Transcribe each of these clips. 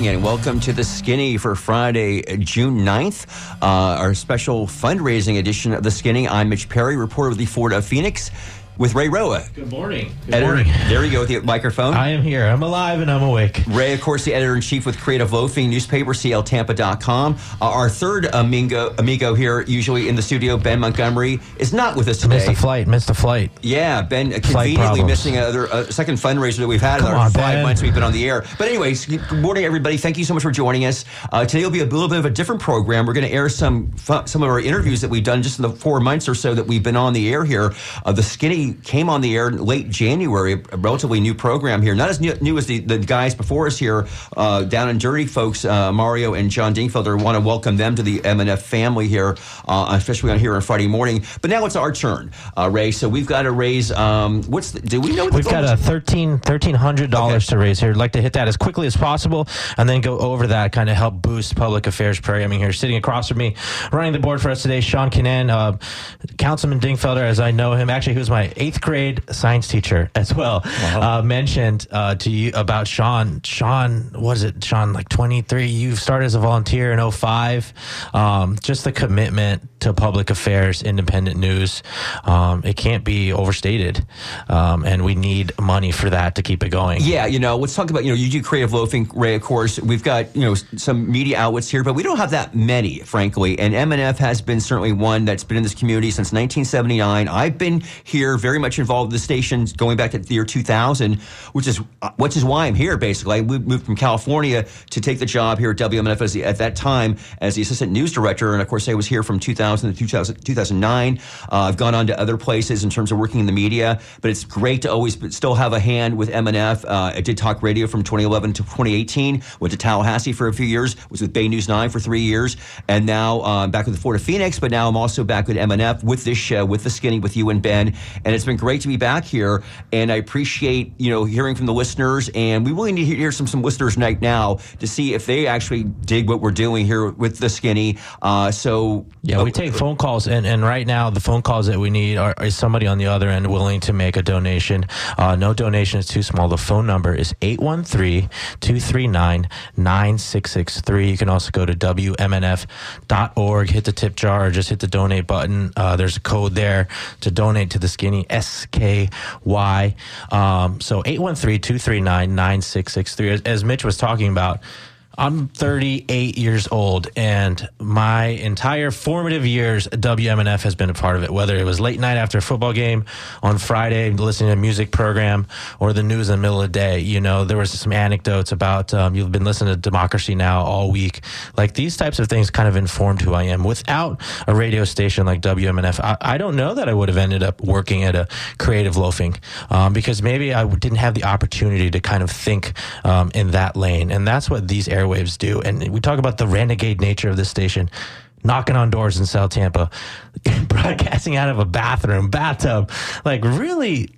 And morning and welcome to the Skinny for Friday, June 9th, uh, our special fundraising edition of the Skinny. I'm Mitch Perry, reporter with the Florida Phoenix with Ray Roa. Good morning. Good Editor, morning. there you go with the microphone. I am here. I'm alive and I'm awake. Ray, of course, the editor in chief with Creative Loafing newspaper, CLTampa.com. Uh, our third amigo, amigo here, usually in the studio, Ben Montgomery, is not with us today. Missed a flight. Missed a flight. Yeah, Ben uh, conveniently problems. missing another uh, second fundraiser that we've had in Come our on, five Ben. months we've been on the air. But anyways, good morning, everybody. Thank you so much for joining us. Uh, today will be a little bit of a different program. We're going to air some some of our interviews that we've done just in the four months or so that we've been on the air here. Uh, the Skinny came on the air late January, a relatively new program here. Not as new, new as the, the guys before us here, uh, down and dirty folks, uh, Mario and John Dingfelder. want to welcome them to the M&F family here, uh, especially on here on Friday morning. But now it's our turn, uh, Ray. So we've got to raise. Um, what's the, do we know? We've the got a thirteen thirteen hundred dollars Okay. to raise here. I'd like to hit that as quickly as possible, and then go over that, kind of help boost public affairs programming here. Sitting across from me, running the board for us today, Sean Canan, uh, Councilman Dingfelder, as I know him. Actually, he was my eighth grade science teacher as well. Uh, mentioned uh, to you about Sean. Sean, what is it? Sean, like twenty three. You started as a volunteer in 05. Um, just the commitment to public affairs, independent news. Um, it can't be overstated, um, and we need money for that to keep it going. Yeah, you know, let's talk about, you know, you do creative loafing, Ray, of course. We've got, you know, some media outlets here, but we don't have that many, frankly. And MNF has been certainly one that's been in this community since 1979. I've been here very much involved with the station going back to the year 2000, which is, which is why I'm here, basically. I moved from California to take the job here at WMNF at that time as the assistant news director. And of course, I was here from 2000 to 2000, 2009. Uh, I've gone on to other places in terms of working in the media, but it's great to always still have a hand with MNF. Uh, I did talk radio from 2011 to 2018. Went to Tallahassee for a few years. Was with Bay News 9 for three years. And now uh, I'm back with the of Phoenix, but now I'm also back with MNF with this show, with The Skinny, with you and Ben. And it's been great to be back here. And I appreciate, you know, hearing from the listeners. And we really need to hear some, some listeners right now to see if they actually dig what we're doing here with The Skinny. Uh, so, Yeah, we take phone calls, and, and right now the phone calls that we need are is somebody on the other end willing to make a donation. Uh, no donation is too small. The phone number is 813-239-9663. You can also go to WMNF.org, hit the tip jar, or just hit the donate button. Uh, there's a code there to donate to the skinny, S-K-Y. Um, so 813-239-9663. As, as Mitch was talking about, I'm 38 years old, and my entire formative years, WMNF has been a part of it. Whether it was late night after a football game on Friday, listening to a music program, or the news in the middle of the day. You know, there was some anecdotes about um, you've been listening to Democracy Now all week. Like these types of things kind of informed who I am. Without a radio station like WMNF, I, I don't know that I would have ended up working at a creative loafing um, because maybe I didn't have the opportunity to kind of think um, in that lane. And that's what these airwaves do. And we talk about the renegade nature of this station. Knocking on doors in South Tampa, broadcasting out of a bathroom, bathtub, like really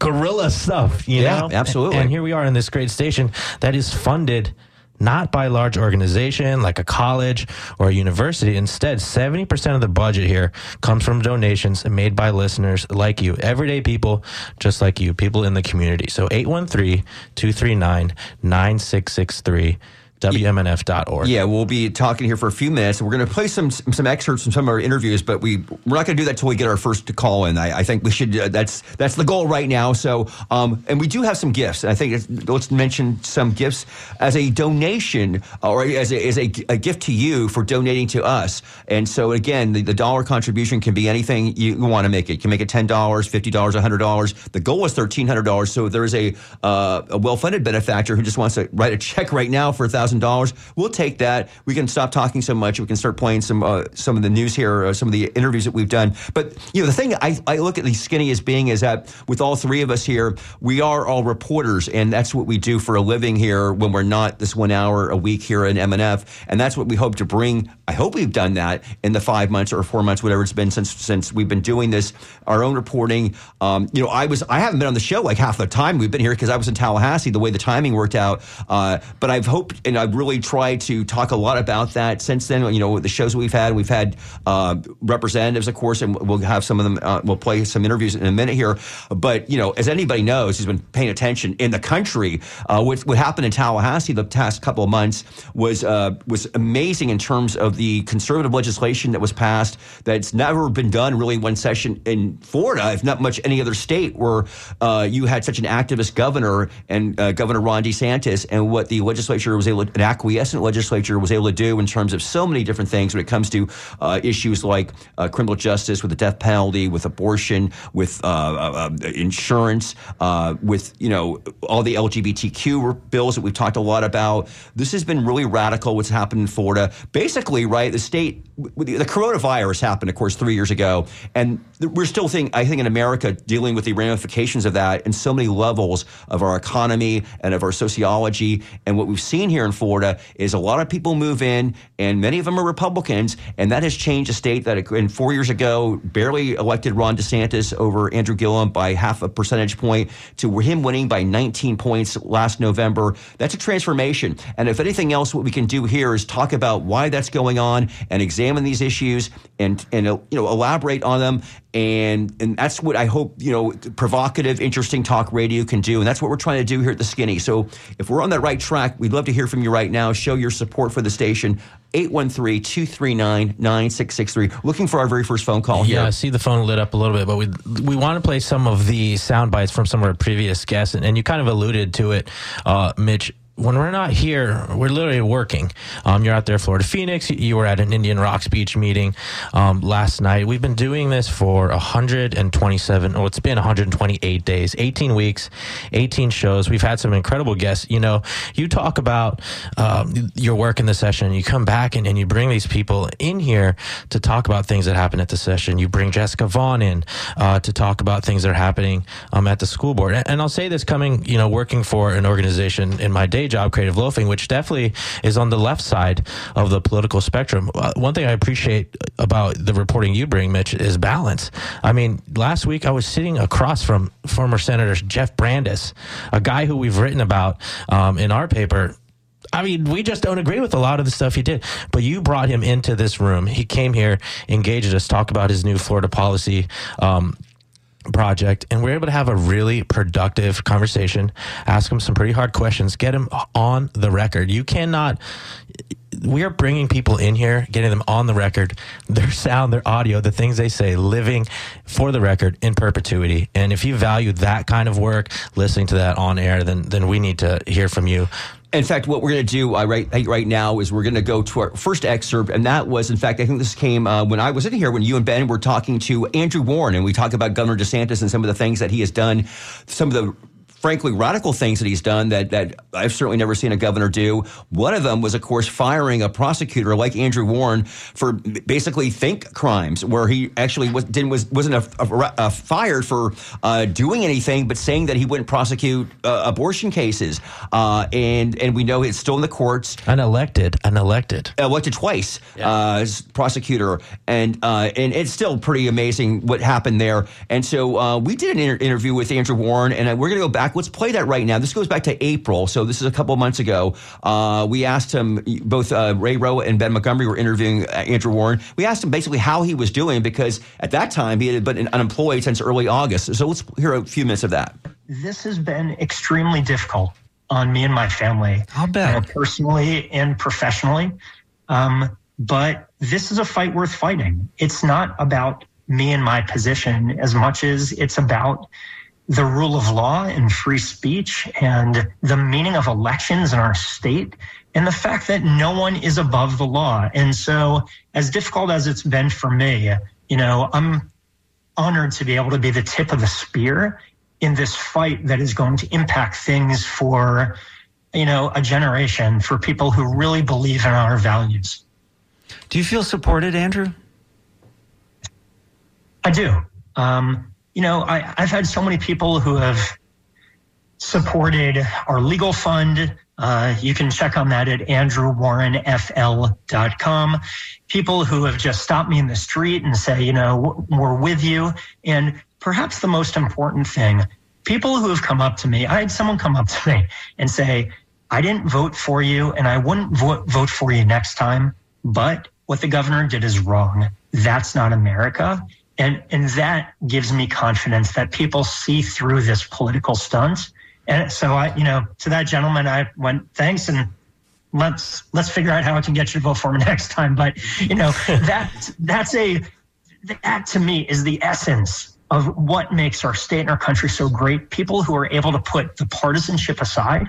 guerrilla stuff, you Yeah, know? absolutely. And here we are in this great station that is funded not by large organization like a college or a university. Instead, 70% of the budget here comes from donations made by listeners like you, everyday people just like you, people in the community. So 813 239 9663. WMNF.org. Yeah, we'll be talking here for a few minutes. We're going to play some some excerpts from some of our interviews, but we we're not going to do that until we get our first call in. I, I think we should. Uh, that's that's the goal right now. So, um, and we do have some gifts. I think let's mention some gifts as a donation or as a, as a, a gift to you for donating to us. And so, again, the, the dollar contribution can be anything you want to make it. You can make it ten dollars, fifty dollars, hundred dollars. The goal is thirteen hundred dollars. So, there is a uh, a well funded benefactor who just wants to write a check right now for a thousand dollars. We'll take that. We can stop talking so much. We can start playing some uh, some of the news here, uh, some of the interviews that we've done. But you know, the thing I, I look at the skinny as being is that with all three of us here, we are all reporters, and that's what we do for a living here when we're not this one hour a week here in MNF, and that's what we hope to bring. I hope we've done that in the five months or four months, whatever it's been since since we've been doing this, our own reporting. Um, you know, I was I haven't been on the show like half the time we've been here because I was in Tallahassee. The way the timing worked out, uh, but I've hoped and I've really tried to talk a lot about that since then. You know, the shows we've had, we've had uh, representatives, of course, and we'll have some of them. Uh, we'll play some interviews in a minute here. But you know, as anybody knows, who's been paying attention in the country, uh, what, what happened in Tallahassee the past couple of months was uh, was amazing in terms of the conservative legislation that was passed. That's never been done really one session in Florida, if not much any other state, where uh, you had such an activist governor and uh, Governor Ron DeSantis, and what the legislature was able, an acquiescent legislature was able to do in terms of so many different things when it comes to uh, issues like uh, criminal justice, with the death penalty, with abortion, with uh, uh, insurance, with you know all the LGBTQ bills that we've talked a lot about. This has been really radical. What's happened in Florida, basically, right? The state, the coronavirus happened, of course, three years ago, and we're still think I think in America dealing with the ramifications of that in so many levels of our economy and of our sociology. And what we've seen here in Florida is a lot of people move in, and many of them are Republicans, and that has changed a state that in four years ago barely elected Ron DeSantis over Andrew Gillum by half a percentage point to him winning by 19 points last November. That's a transformation. And if anything else, what we can do here is talk about why that's going on and examine these issues and and you know elaborate on them and and that's what I hope you know provocative, interesting talk radio can do, and that's what we're trying to do here at the Skinny. So if we're on that right track, we'd love to hear from you right now. Show your support for the station. 813-239-9663. Looking for our very first phone call here. Yeah, I see the phone lit up a little bit, but we we want to play some of the sound bites from some of our previous guests, and, and you kind of alluded to it, uh, Mitch when we're not here, we're literally working. Um, you're out there, in Florida Phoenix. You were at an Indian Rocks Beach meeting um, last night. We've been doing this for 127, oh, it's been 128 days, 18 weeks, 18 shows. We've had some incredible guests. You know, you talk about um, your work in the session, you come back and, and you bring these people in here to talk about things that happen at the session. You bring Jessica Vaughn in uh, to talk about things that are happening um, at the school board. And, and I'll say this coming, you know, working for an organization in my day job, Creative Loafing, which definitely is on the left side of the political spectrum. Uh, one thing I appreciate about the reporting you bring, Mitch, is balance. I mean, last week I was sitting across from former Senator Jeff Brandes, a guy who we've written about um, in our paper I mean, we just don't agree with a lot of the stuff he did. But you brought him into this room. He came here, engaged us, talked about his new Florida policy. Um, project and we're able to have a really productive conversation ask him some pretty hard questions get him on the record. You cannot we are bringing people in here getting them on the record their sound their audio the things they say living for the record in perpetuity. And if you value that kind of work listening to that on air then then we need to hear from you in fact, what we're going to do uh, right right now is we're going to go to our first excerpt, and that was, in fact, I think this came uh, when I was in here when you and Ben were talking to Andrew Warren, and we talked about Governor DeSantis and some of the things that he has done, some of the frankly radical things that he's done that that I've certainly never seen a governor do. One of them was, of course, firing a prosecutor like Andrew Warren for basically think crimes, where he actually was didn't was wasn't a, a, a fired for uh, doing anything, but saying that he wouldn't prosecute uh, abortion cases. Uh, and and we know it's still in the courts. Unelected, unelected, elected twice yeah. Uh, as prosecutor, and uh, and it's still pretty amazing what happened there. And so uh, we did an inter- interview with Andrew Warren, and we're going to go back back. Let's play that right now. This goes back to April, so this is a couple months ago. Uh, we asked him, both uh, Ray Roa and Ben Montgomery were interviewing uh, Andrew Warren. We asked him basically how he was doing because at that time he had been unemployed since early August. So let's hear a few minutes of that. This has been extremely difficult on me and my family. How bad? Uh, personally and professionally. Um, but this is a fight worth fighting. It's not about me and my position as much as it's about the rule of law and free speech and the meaning of elections in our state and the fact that no one is above the law. And so, as difficult as it's been for me, you know, I'm honored to be able to be the tip of the spear in this fight that is going to impact things for, you know, a generation, for people who really believe in our values. Do you feel supported, Andrew? I do. Um, you know, I, have had so many people who have supported our legal fund. Uh, you can check on that at andrewwarrenfl.com. People who have just stopped me in the street and say, you know, we're with you. And perhaps the most important thing, people who have come up to me, I had someone come up to me and say, I didn't vote for you and I wouldn't vote for you next time, but what the governor did is wrong. That's not America. And, and that gives me confidence that people see through this political stunt. And so I, you know, to that gentleman, I went, thanks. And let's, let's figure out how I can get you to vote for me next time. But, you know, that, that's a, that to me is the essence of what makes our state and our country so great. People who are able to put the partisanship aside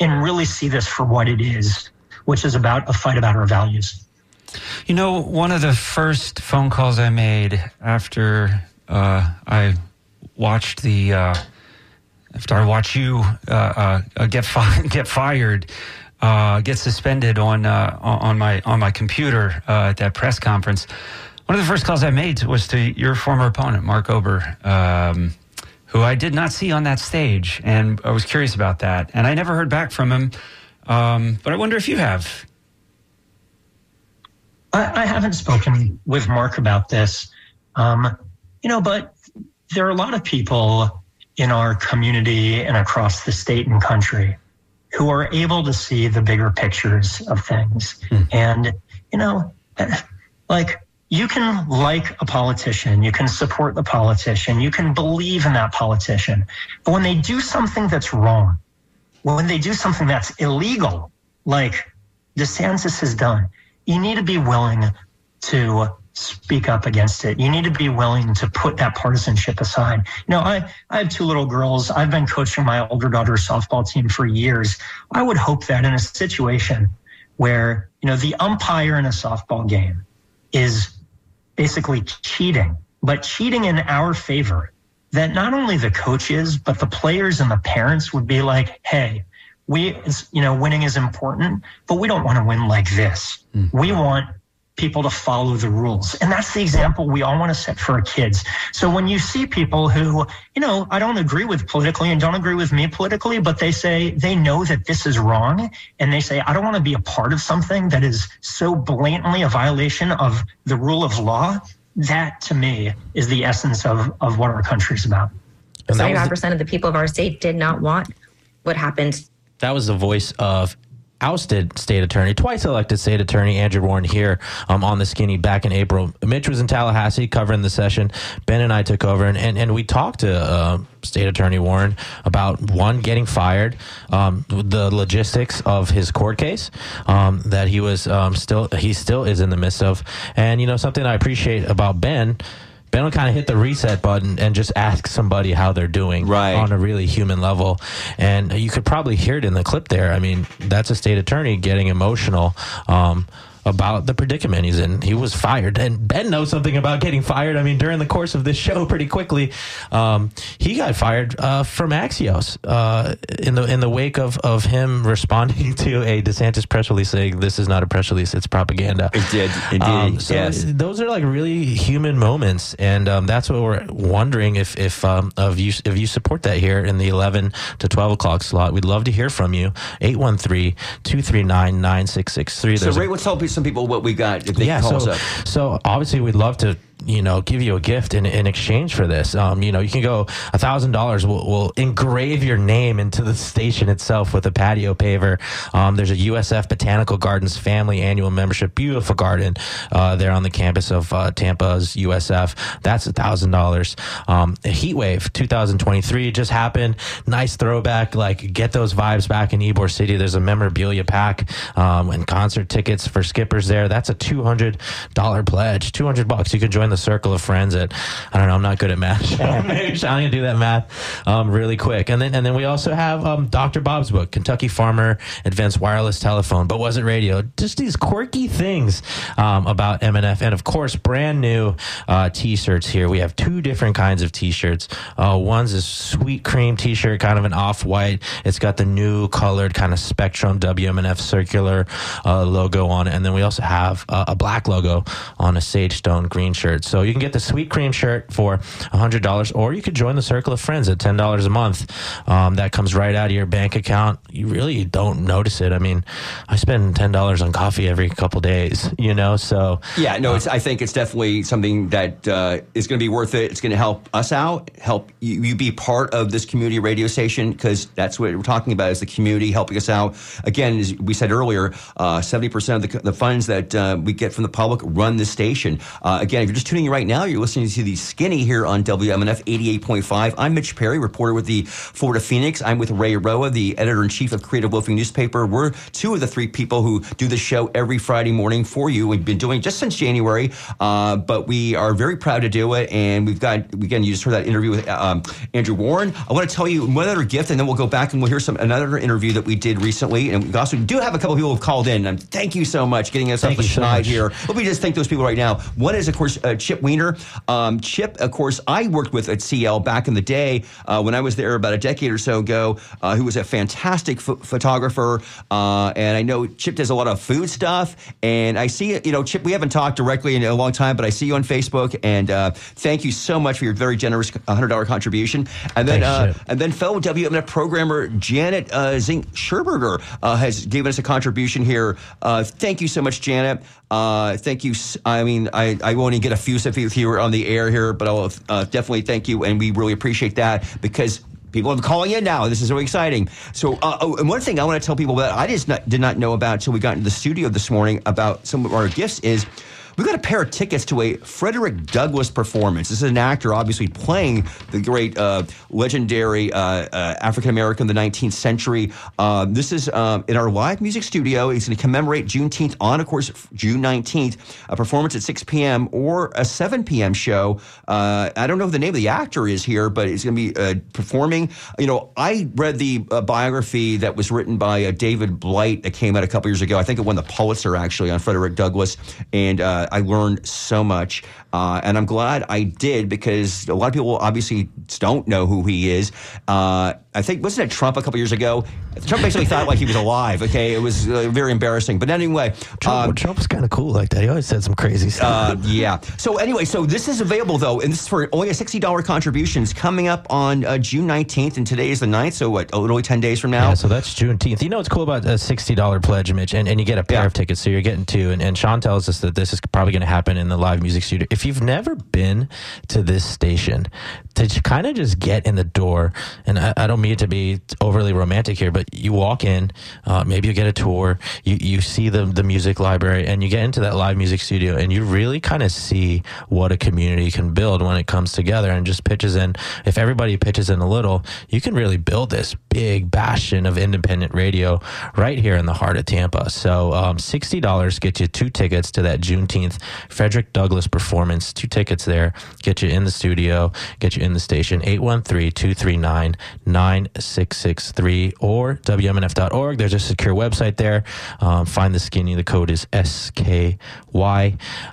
and really see this for what it is, which is about a fight about our values. You know, one of the first phone calls I made after uh, I watched the uh, after I watched you uh, uh get fi- get fired, uh, get suspended on uh, on my on my computer at that press conference. One of the first calls I made was to your former opponent, Mark Ober, um, who I did not see on that stage. And I was curious about that. And I never heard back from him. Um, but I wonder if you have. I, I haven't spoken with Mark about this. Um, you know, but there are a lot of people in our community and across the state and country who are able to see the bigger pictures of things. Mm. And, you know, like you can like a politician, you can support the politician, you can believe in that politician. But when they do something that's wrong, when they do something that's illegal, like DeSantis has done, you need to be willing to speak up against it. You need to be willing to put that partisanship aside. You know, I, I have two little girls. I've been coaching my older daughter's softball team for years. I would hope that in a situation where, you know, the umpire in a softball game is basically cheating, but cheating in our favor. That not only the coaches, but the players and the parents would be like, hey, we, you know, winning is important, but we don't want to win like this. Mm-hmm. We want people to follow the rules. And that's the example we all want to set for our kids. So when you see people who, you know, I don't agree with politically and don't agree with me politically, but they say they know that this is wrong and they say, I don't want to be a part of something that is so blatantly a violation of the rule of law. That to me is the essence of, of what our country is about. 75% of the people of our state did not want what happened. That was the voice of ousted state attorney, twice elected state attorney Andrew Warren here um, on the skinny back in April. Mitch was in Tallahassee covering the session. Ben and I took over and, and, and we talked to uh, state attorney Warren about one getting fired, um, the logistics of his court case um, that he was um, still he still is in the midst of, and you know something I appreciate about Ben Ben will kind of hit the reset button and just ask somebody how they're doing right. on a really human level. And you could probably hear it in the clip there. I mean, that's a state attorney getting emotional. Um, about the predicament he's in. He was fired, and Ben knows something about getting fired. I mean, during the course of this show, pretty quickly, um, he got fired uh, from Axios uh, in the in the wake of of him responding to a DeSantis press release saying this is not a press release, it's propaganda. It did indeed. Um, so yes. those are like really human moments, and um, that's what we're wondering if if um, of you if you support that here in the eleven to twelve o'clock slot. We'd love to hear from you. 813-239-9663. So, Ray, what's helping some people what we got if they yeah, call so, us up. So obviously we'd love to you know, give you a gift in, in exchange for this. Um, you know, you can go a thousand dollars. We'll engrave your name into the station itself with a patio paver. Um, there's a USF Botanical Gardens family annual membership, beautiful garden uh, there on the campus of uh, Tampa's USF. That's a thousand dollars. Um, Heat Wave 2023 just happened. Nice throwback. Like get those vibes back in Ybor City. There's a memorabilia pack um, and concert tickets for skippers there. That's a two hundred dollar pledge. Two hundred bucks. You can join the circle of friends at I don't know. I'm not good at math. Maybe Sean can do that math um, really quick. And then and then we also have um, Dr. Bob's book, Kentucky Farmer Advanced Wireless Telephone, but was it radio? Just these quirky things um, about MNF, and of course, brand new uh, T-shirts here. We have two different kinds of T-shirts. Uh, one's a sweet cream T-shirt, kind of an off-white. It's got the new colored kind of Spectrum WMNF circular uh, logo on it, and then we also have a black logo on a sage stone green shirt. Shirt. So you can get the sweet cream shirt for $100, or you could join the Circle of Friends at $10 a month. Um, that comes right out of your bank account. You really don't notice it. I mean, I spend $10 on coffee every couple days, you know, so. Yeah, no, it's, I think it's definitely something that uh, is going to be worth it. It's going to help us out, help you, you be part of this community radio station because that's what we're talking about is the community helping us out. Again, as we said earlier, uh, 70% of the, the funds that uh, we get from the public run the station. Uh, again, if you're just tuning in right now, you're listening to the Skinny here on WMNF 88.5. I'm Mitch Perry, reporter with the Florida Phoenix. I'm with Ray Roa, the editor in chief of Creative Loafing newspaper. We're two of the three people who do the show every Friday morning for you. We've been doing it just since January, uh, but we are very proud to do it. And we've got, again, you just heard that interview with um, Andrew Warren. I want to tell you one other gift, and then we'll go back and we'll hear some another interview that we did recently. And we also do have a couple people who have called in. And thank you so much getting us Thank up the you so schneid here. Let me just thank those people right now. One is, of course, uh, Chip Weiner. Um, Chip, of course, I worked with at CL back in the day uh, when I was there about a decade or so ago, uh, who was a fantastic ph- photographer. Uh, and I know Chip does a lot of food stuff. And I see, you know, Chip, we haven't talked directly in a long time, but I see you on Facebook. And uh, thank you so much for your very generous $100 contribution. And then, Thanks, uh, and then fellow WMNF programmer Janet uh, Zink Scherberger uh, has given us a contribution here. Thank you so much, Janet. Uh, thank you. I mean, I, I won't even get effusive with you were on the air here, but I'll uh, definitely thank you, and we really appreciate that because. People are calling in now. This is so exciting. So, uh, oh, and one thing I want to tell people that I just not, did not know about until we got into the studio this morning about some of our gifts is we got a pair of tickets to a Frederick Douglass performance. This is an actor, obviously playing the great, uh, legendary uh, uh, African American of the 19th century. Uh, this is um, in our live music studio. He's going to commemorate Juneteenth on, of course, June 19th. A performance at 6 p.m. or a 7 p.m. show. Uh, I don't know who the name of the actor is here, but he's going to be uh, performing. You know, I read the uh, biography that was written by David Blight that came out a couple years ago. I think it won the Pulitzer actually on Frederick Douglass, and uh, I learned so much. Uh, and I'm glad I did because a lot of people obviously don't know who he is. Uh, I think wasn't it Trump a couple years ago? Trump basically thought like he was alive. Okay, it was uh, very embarrassing. But anyway, Trump, um, Trump was kind of cool like that. He always said some crazy stuff. uh, yeah. So anyway, so this is available though, and this is for only a sixty dollar contribution. It's coming up on uh, June nineteenth, and today is the 9th, So what? only ten days from now. Yeah, so that's Juneteenth. You know what's cool about a sixty dollar pledge, Mitch, and, and you get a pair Yeah. of tickets, so you're getting two. And, and Sean tells us that this is probably going to happen in the live music studio. If you've never been to this station, to kind of just get in the door, and I, I don't mean to be overly romantic here, but you walk in, uh, maybe you get a tour, you you see the the music library, and you get into that live music studio, and you really kind of see what a community can build when it comes together and just pitches in. If everybody pitches in a little, you can really build this big bastion of independent radio right here in the heart of Tampa. So um, sixty dollars gets you two tickets to that Juneteenth Frederick Douglass performance. Two tickets there get you in the studio, get you in the station. 813-239-9663 or WMNF.org. There's a secure website there. Um, find the skinny. The code is SKY.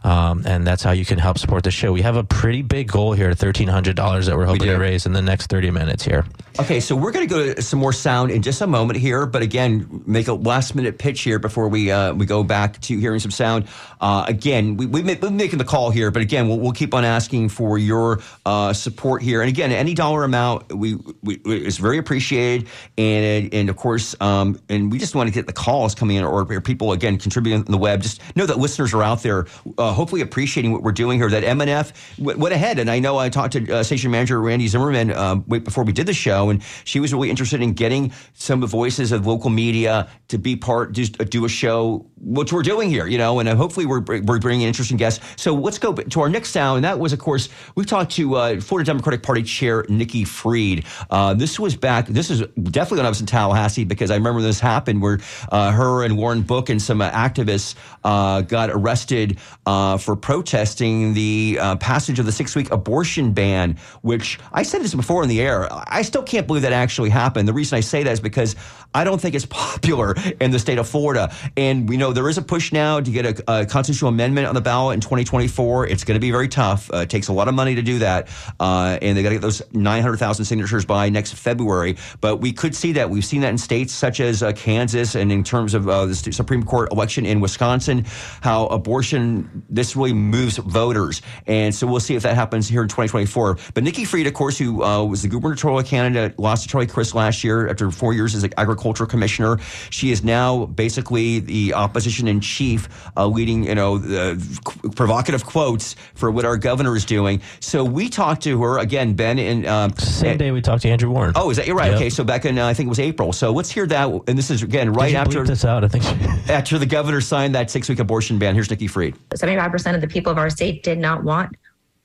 Um, and that's how you can help support the show. We have a pretty big goal here, $1,300 that we're hoping to raise in the next 30 minutes here. Okay, so we're going to go to some more sound in just a moment here, but again, make a last minute pitch here before we uh, we go back to hearing some sound. Uh, again, we, we we're making the call here, but again, we'll, we'll keep on asking for your uh, support here. And again, any dollar amount we, we is very appreciated, and and of course, um, and we just want to get the calls coming in, or, or people again contributing on the web. Just know that listeners are out there, uh, hopefully appreciating what we're doing here. That MNF w- went ahead, and I know I talked to uh, station manager Randy Zimmerman uh, before we did the show, and she was really interested in getting some of the voices of local media to be part, just do a show, which we're doing here, you know, and uh, hopefully we're we're bringing interesting guests. So let's go to our next sound, and that was, of course, we talked to uh, Florida Democratic Party Chair Nikki Fried. Uh, this was back. This is definitely when I was in Tallahassee because I remember this happened where uh, her and Lauren Book and some uh, activists uh, got arrested uh, for protesting the uh, passage of the six-week abortion ban. Which I said this before in the air. I still can't believe that actually happened. The reason I say that is because I don't think it's popular in the state of Florida, and we know there is a push now to get a, a constitutional amendment on the ballot in 2024. It's going to be very tough. Uh, it takes a lot of money to do that, uh, and they got to get those 900,000 signatures by next February. But we could see that. We've seen that in states such as uh, Kansas, and in terms of uh, the Supreme Court election in Wisconsin, how abortion this really moves voters, and so we'll see if that happens here in 2024. But Nikki Fried, of course, who uh, was the gubernatorial candidate, lost to Charlie Crist last year after four years as an agriculture commissioner. She is now basically the opposition in chief, uh, leading you know the provocative quotes for what our governor is doing. So we talked to her again, Ben, and um, Same day we talked to Andrew Warren. Oh, is that you're right? Yep. Okay, so back in uh, I think it was April. So let's hear that. And this is again right Did you after bleep this out. I think. after the governor signed that six week abortion ban. Here's Nikki Fried. 75% of the people of our state did not want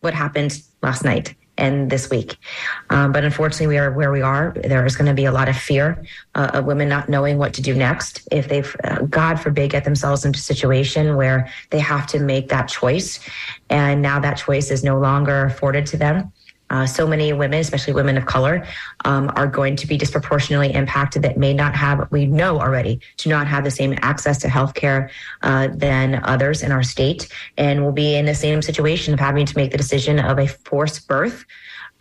what happened last night and this week. Um, but unfortunately, we are where we are. There is going to be a lot of fear uh, of women not knowing what to do next if they, uh, God forbid, get themselves into a situation where they have to make that choice. And now that choice is no longer afforded to them. Uh, so many women, especially women of color, um, are going to be disproportionately impacted that may not have, we know already, do not have the same access to healthcare uh, than others in our state, and will be in the same situation of having to make the decision of a forced birth.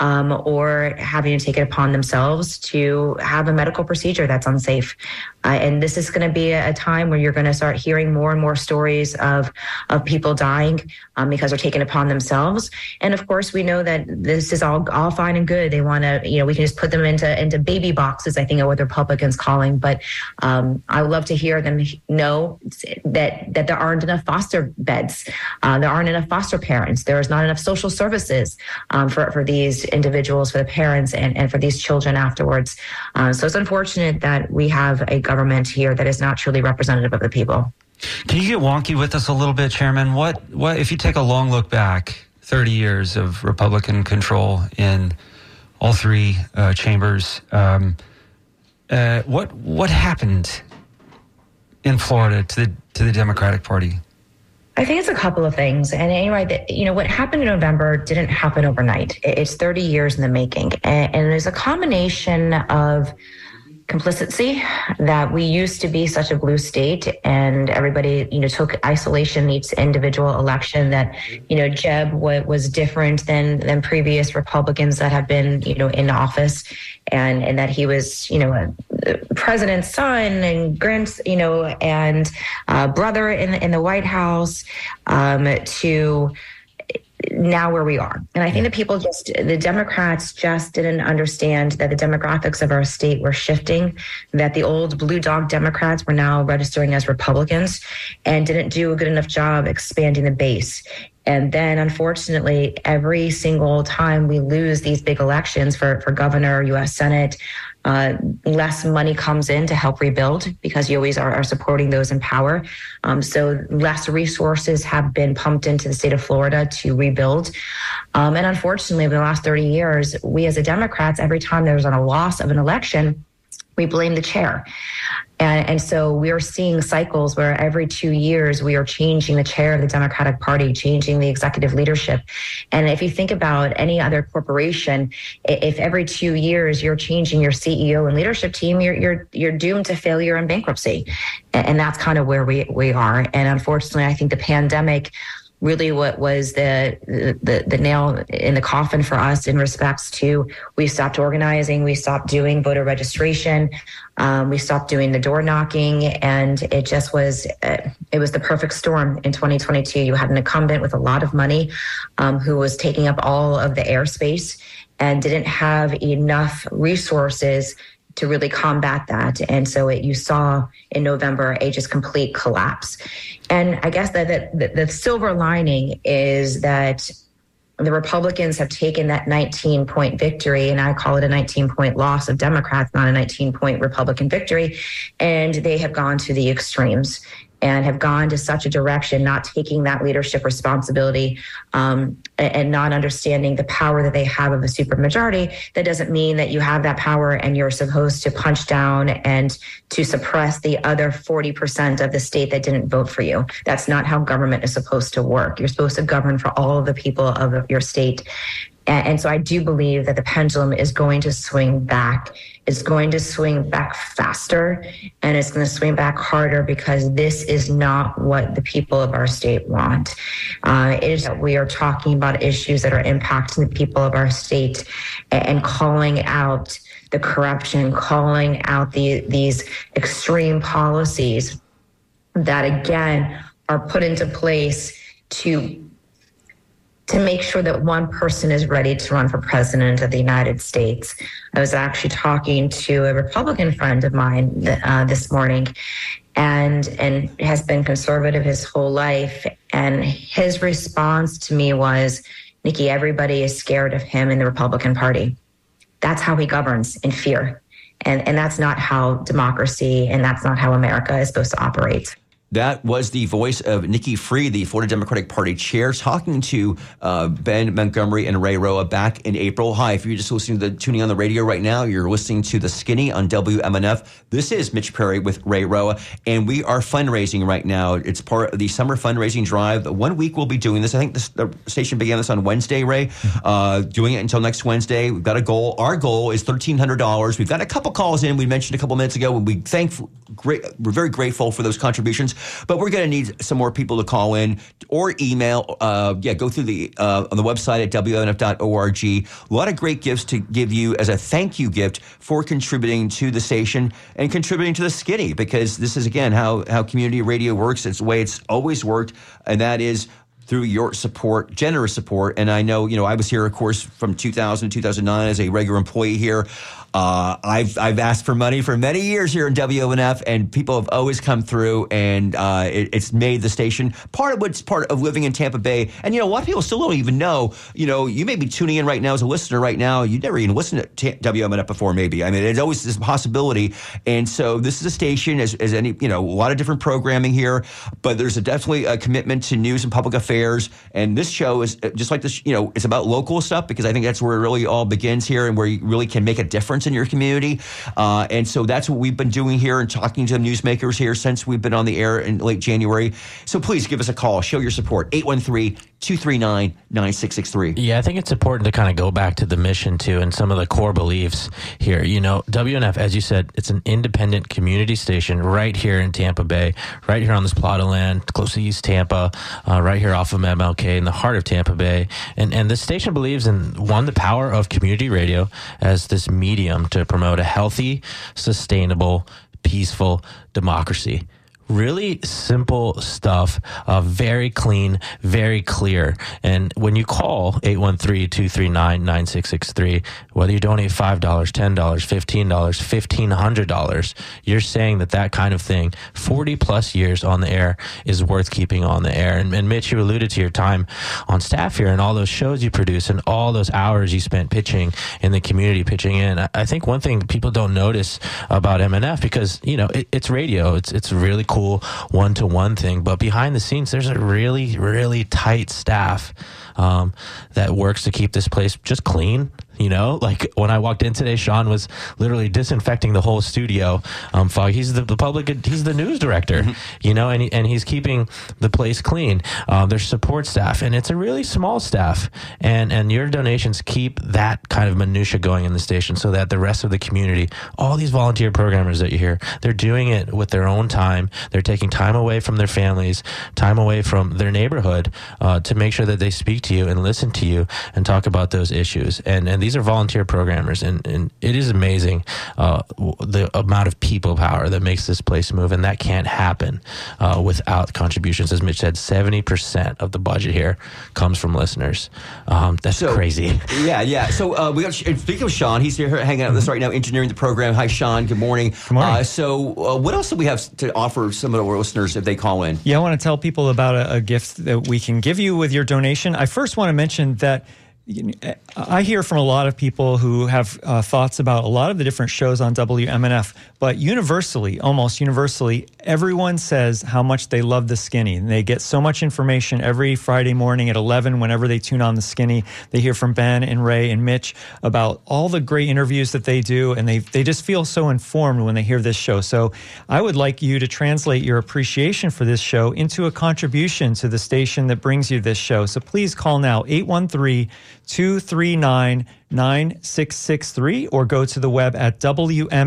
Um, or having to take it upon themselves to have a medical procedure that's unsafe. Uh, and this is going to be a, time where you're going to start hearing more and more stories of of people dying um, because they're taking upon themselves. And of course, we know that this is all all fine and good. They want to, you know, we can just put them into into baby boxes. I think are what the Republicans calling. But um, I would love to hear them know that that there aren't enough foster beds. Uh, there aren't enough foster parents. There is not enough social services um, for for these individuals, for the parents, and and for these children afterwards. Uh, so it's unfortunate that we have a government here that is not truly representative of the people. Can you get wonky with us a little bit, Chairman? What what if you take a long look back, thirty years of Republican control in all three uh, chambers? Um, uh, what what happened in Florida to the to the Democratic Party? I think it's a couple of things. And anyway, that you know, what happened in November didn't happen overnight. It's 30 years in the making. And, and there's a combination of complicity that we used to be such a blue state and everybody you know took isolation each individual election that you know jeb was different than than previous republicans that have been you know in office. And and that he was you know a president's son and grand you know and uh, brother in the, in the white house um, to now where we are. And I think that people just, the Democrats just didn't understand that the demographics of our state were shifting, that the old blue dog Democrats were now registering as Republicans and didn't do a good enough job expanding the base. And then, unfortunately, every single time we lose these big elections for, for governor, U.S. Senate, uh, less money comes in to help rebuild because you always are, are supporting those in power. Um, so less resources have been pumped into the state of Florida to rebuild. Um, and unfortunately, over the last 30 years, we as a Democrats, every time there's a loss of an election, we blame the chair. And, and, so we are seeing cycles where every two years we are changing the chair of the Democratic Party, changing the executive leadership. And if you think about any other corporation, if every two years you're changing your CEO and leadership team, you're you're you're doomed to failure and bankruptcy. And that's kind of where we we are. And unfortunately, I think the pandemic really what was the, the the nail in the coffin for us in respects to we stopped organizing, we stopped doing voter registration, um, we stopped doing the door knocking, and it just was uh, it was the perfect storm in 2022. You had an incumbent with a lot of money um, who was taking up all of the airspace and didn't have enough resources to really combat that. And so it, you saw in November a just complete collapse. And I guess that, that the silver lining is that the Republicans have taken that 19 point victory, and I call it a 19 point loss of Democrats, not a 19 point Republican victory, and they have gone to the extremes and have gone to such a direction, not taking that leadership responsibility um, and not understanding the power that they have of a supermajority. That doesn't mean that you have that power and you're supposed to punch down and to suppress the other 40% of the state that didn't vote for you. That's not how government is supposed to work. You're supposed to govern for all of the people of your state And, and so I do believe that the pendulum is going to swing back. It's going to swing back faster and it's going to swing back harder because this is not what the people of our state want. Uh, it is that we are talking about issues that are impacting the people of our state and, and calling out the corruption, calling out the, these extreme policies that again are put into place to to make sure that one person is ready to run for president of the United States. I was actually talking to a Republican friend of mine uh, this morning, and and has been conservative his whole life. And his response to me was, "Nikki, everybody is scared of him in the Republican Party. That's how he governs in fear." And, and that's not how democracy and that's not how America is supposed to operate. That was the voice of Nikki Fried, the Florida Democratic Party chair, talking to uh, Ben Montgomery and Ray Roa back in April. Hi, if you're just listening to the tuning on the radio right now, you're listening to The Skinny on WMNF. This is Mitch Perry with Ray Roa, and we are fundraising right now. It's part of the summer fundraising drive. One week we'll be doing this. I think this, the station began this on Wednesday, Ray, uh, doing it until next Wednesday. We've got a goal. Our goal is $1,300. We've got a couple calls in. We mentioned a couple minutes ago. We thank, great, we're very grateful for those contributions. But we're going to need some more people to call in or email. Uh, yeah, go through the uh, on the website at WNF.org. A lot of great gifts to give you as a thank you gift for contributing to the station and contributing to the skinny because this is again how how community radio works. It's the way it's always worked, and that is through your support, generous support. And I know, you know, I was here, of course, from 2000 to 2009 as a regular employee here. Uh, I've I've asked for money for many years here in WNF, and people have always come through, and uh, it, it's made the station part of what's part of living in Tampa Bay. And you know, a lot of people still don't even know. You know, you may be tuning in right now as a listener right now. You never even listened to T- before, maybe. I mean, it's always this possibility. And so this is a station as, as any you know a lot of different programming here, but there's a definitely a commitment to news and public affairs. And this show is uh, just like this. You know, it's about local stuff because I think that's where it really all begins here, and where you really can make a difference in your community. Uh, and so that's what we've been doing here and talking to the newsmakers here since we've been on the air in late January. So please give us a call, show your support. 813 239 9663. Yeah, I think it's important to kind of go back to the mission too and some of the core beliefs here. You know, WNF, as you said, it's an independent community station right here in Tampa Bay, right here on this plot of land, close to East Tampa, uh, right here off of MLK in the heart of Tampa Bay. And, and the station believes in one, the power of community radio as this medium to promote a healthy, sustainable, peaceful democracy really simple stuff, uh, very clean, very clear. And when you call 813-239-9663, whether you donate $5, $10, $15, $1,500, you're saying that that kind of thing, 40 plus years on the air is worth keeping on the air. And, and Mitch, you alluded to your time on staff here and all those shows you produce and all those hours you spent pitching in the community, pitching in. I think one thing people don't notice about MNF because, you know, it, it's radio. It's, it's really cool cool one to one thing. But behind the scenes, there's a really, really tight staff um, that works to keep this place just clean you know, like when I walked in today, Sean was literally disinfecting the whole studio. Um, Fog, he's the, the public, he's the news director, mm-hmm. you know, and, he, and he's keeping the place clean. Uh, there's support staff, and it's a really small staff. And, and your donations keep that kind of minutia going in the station so that the rest of the community, all these volunteer programmers that you hear, they're doing it with their own time. They're taking time away from their families, time away from their neighborhood uh, to make sure that they speak to you and listen to you and talk about those issues. And, and these these are volunteer programmers, and, and it is amazing uh, the amount of people power that makes this place move, and that can't happen uh, without contributions. As Mitch said, seventy percent of the budget here comes from listeners. Um, that's so, crazy. Yeah, yeah. So uh, we got speaking of Sean, he's here hanging out with us right now, engineering the program. Hi, Sean. Good morning. Good morning. Uh, so, uh, what else do we have to offer some of our listeners if they call in? Yeah, I want to tell people about a, a gift that we can give you with your donation. I first want to mention that I hear from a lot of people who have uh, thoughts about a lot of the different shows on WMNF, but universally, almost universally, everyone says how much they love the skinny. And they get so much information every Friday morning at 11 whenever they tune on the skinny. They hear from Ben and Ray and Mitch about all the great interviews that they do, and they, they just feel so informed when they hear this show. So I would like you to translate your appreciation for this show into a contribution to the station that brings you this show. So please call now 813 239 9663 or go to the web at WMNF.org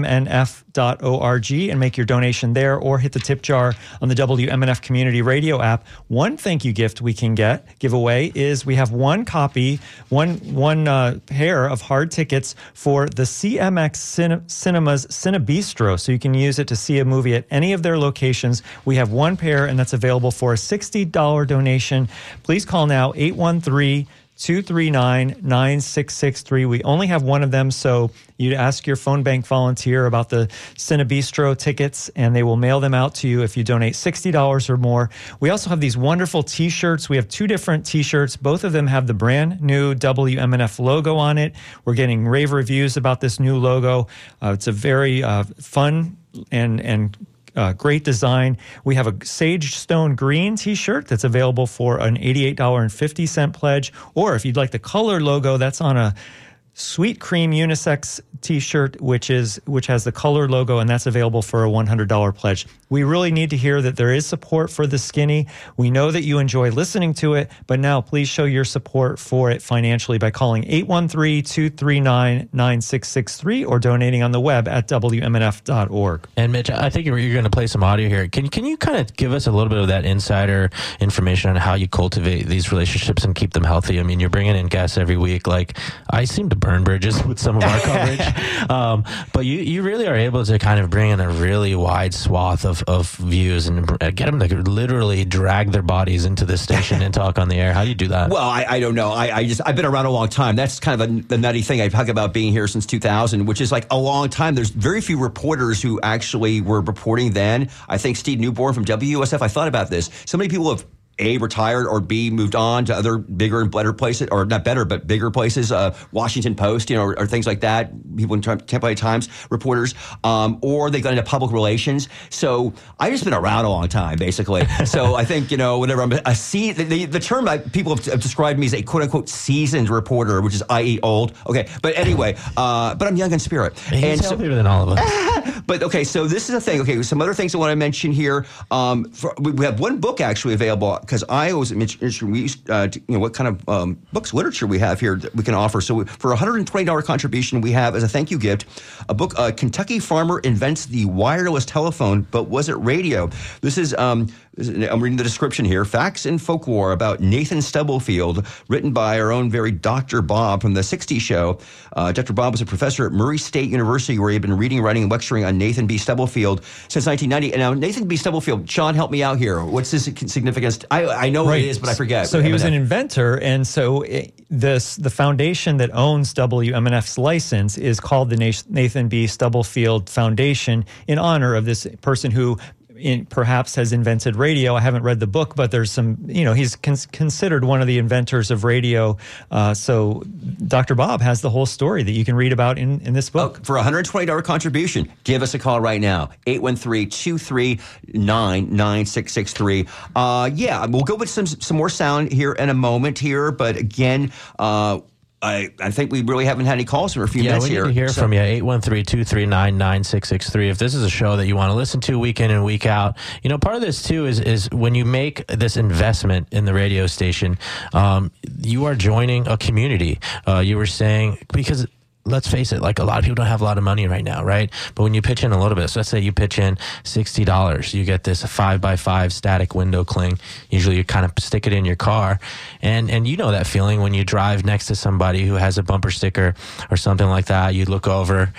and make your donation there or hit the tip jar on the WMNF Community Radio app. One thank you gift we can get giveaway is we have one copy, one one uh, pair of hard tickets for the CMX Cine- Cinemas Cinebistro. So you can use it to see a movie at any of their locations. We have one pair and that's available for a $60 donation. Please call now 813- 239 9663. We only have one of them, so you ask your phone bank volunteer about the Cinebistro tickets, and they will mail them out to you if you donate $60 or more. We also have these wonderful t shirts. We have two different t shirts. Both of them have the brand new WMNF logo on it. We're getting rave reviews about this new logo. Uh, it's a very uh, fun and, and uh, great design. We have a Sage Stone Green t shirt that's available for an $88.50 pledge. Or if you'd like the color logo, that's on a Sweet Cream Unisex T-shirt, which is which has the color logo, and that's available for a $100 pledge. We really need to hear that there is support for the skinny. We know that you enjoy listening to it, but now please show your support for it financially by calling 813-239-9663 or donating on the web at wmnf.org. And Mitch, I think you're, you're going to play some audio here. Can can you kind of give us a little bit of that insider information on how you cultivate these relationships and keep them healthy? I mean, you're bringing in guests every week. Like I seem to burn bridges with some of our coverage, um, but you you really are able to kind of bring in a really wide swath of, of views and get them to literally drag their bodies into the station and talk on the air. How do you do that? Well, I, I don't know. I, I just I've been around a long time. That's kind of a, the nutty thing. I talk about being here since 2000, which is like a long time. There's very few reporters who actually were reporting then. I think Steve Newborn from WUSF. I thought about this. So many people have a retired or b moved on to other bigger and better places or not better but bigger places uh, washington post you know or, or, things like that people in tampa times reporters um, or they got into public relations. So i've just been around a long time basically. So i think you know whatever i'm a see the, the, the term I, people have, have, described me as a quote unquote seasoned reporter which is i.e old. Okay but anyway uh, but i'm young in spirit. He's and healthier so, than all of us. But okay so this is a thing. Okay some other things i want to mention here. Um, for, we have one book actually available because I always interested. We uh, you know, what kind of um, books, literature we have here that we can offer. So for a hundred and twenty dollar contribution, we have as a thank you gift a book. Uh, Kentucky farmer invents the wireless telephone, but was it radio? This is um, I'm reading the description here. Facts and folklore about Nathan Stubblefield, written by our own very Dr. Bob from the 60s show. Uh, Dr. Bob was a professor at Murray State University where he had been reading, writing, and lecturing on Nathan B. Stubblefield since 1990. And now, Nathan B. Stubblefield, Sean, help me out here. What's his significance? I, I know right. what it is, but I forget. So he was an inventor. And so it, this the foundation that owns WMNF's license is called the Nathan B. Stubblefield Foundation in honor of this person who in, perhaps has invented radio. I haven't read the book, but there's some, you know, he's con- considered one of the inventors of radio. Uh, so Dr. Bob has the whole story that you can read about in, in this book. Oh, for a $120 contribution, give us a call right now 813 239 9663. Uh, yeah, we'll go with some, some more sound here in a moment here, but again, uh, I, I think we really haven't had any calls for a few yeah, minutes we here. need to hear so. from you. 813-239-9663. If this is a show that you want to listen to week in and week out, you know, part of this too is, is when you make this investment in the radio station, um, you are joining a community. Uh, you were saying, because let's face it, like a lot of people don't have a lot of money right now, right? But when you pitch in a little bit, so let's say you pitch in sixty dollars, you get this five by five static window cling. Usually, you kind of stick it in your car, and and you know that feeling when you drive next to somebody who has a bumper sticker or something like that. You look over.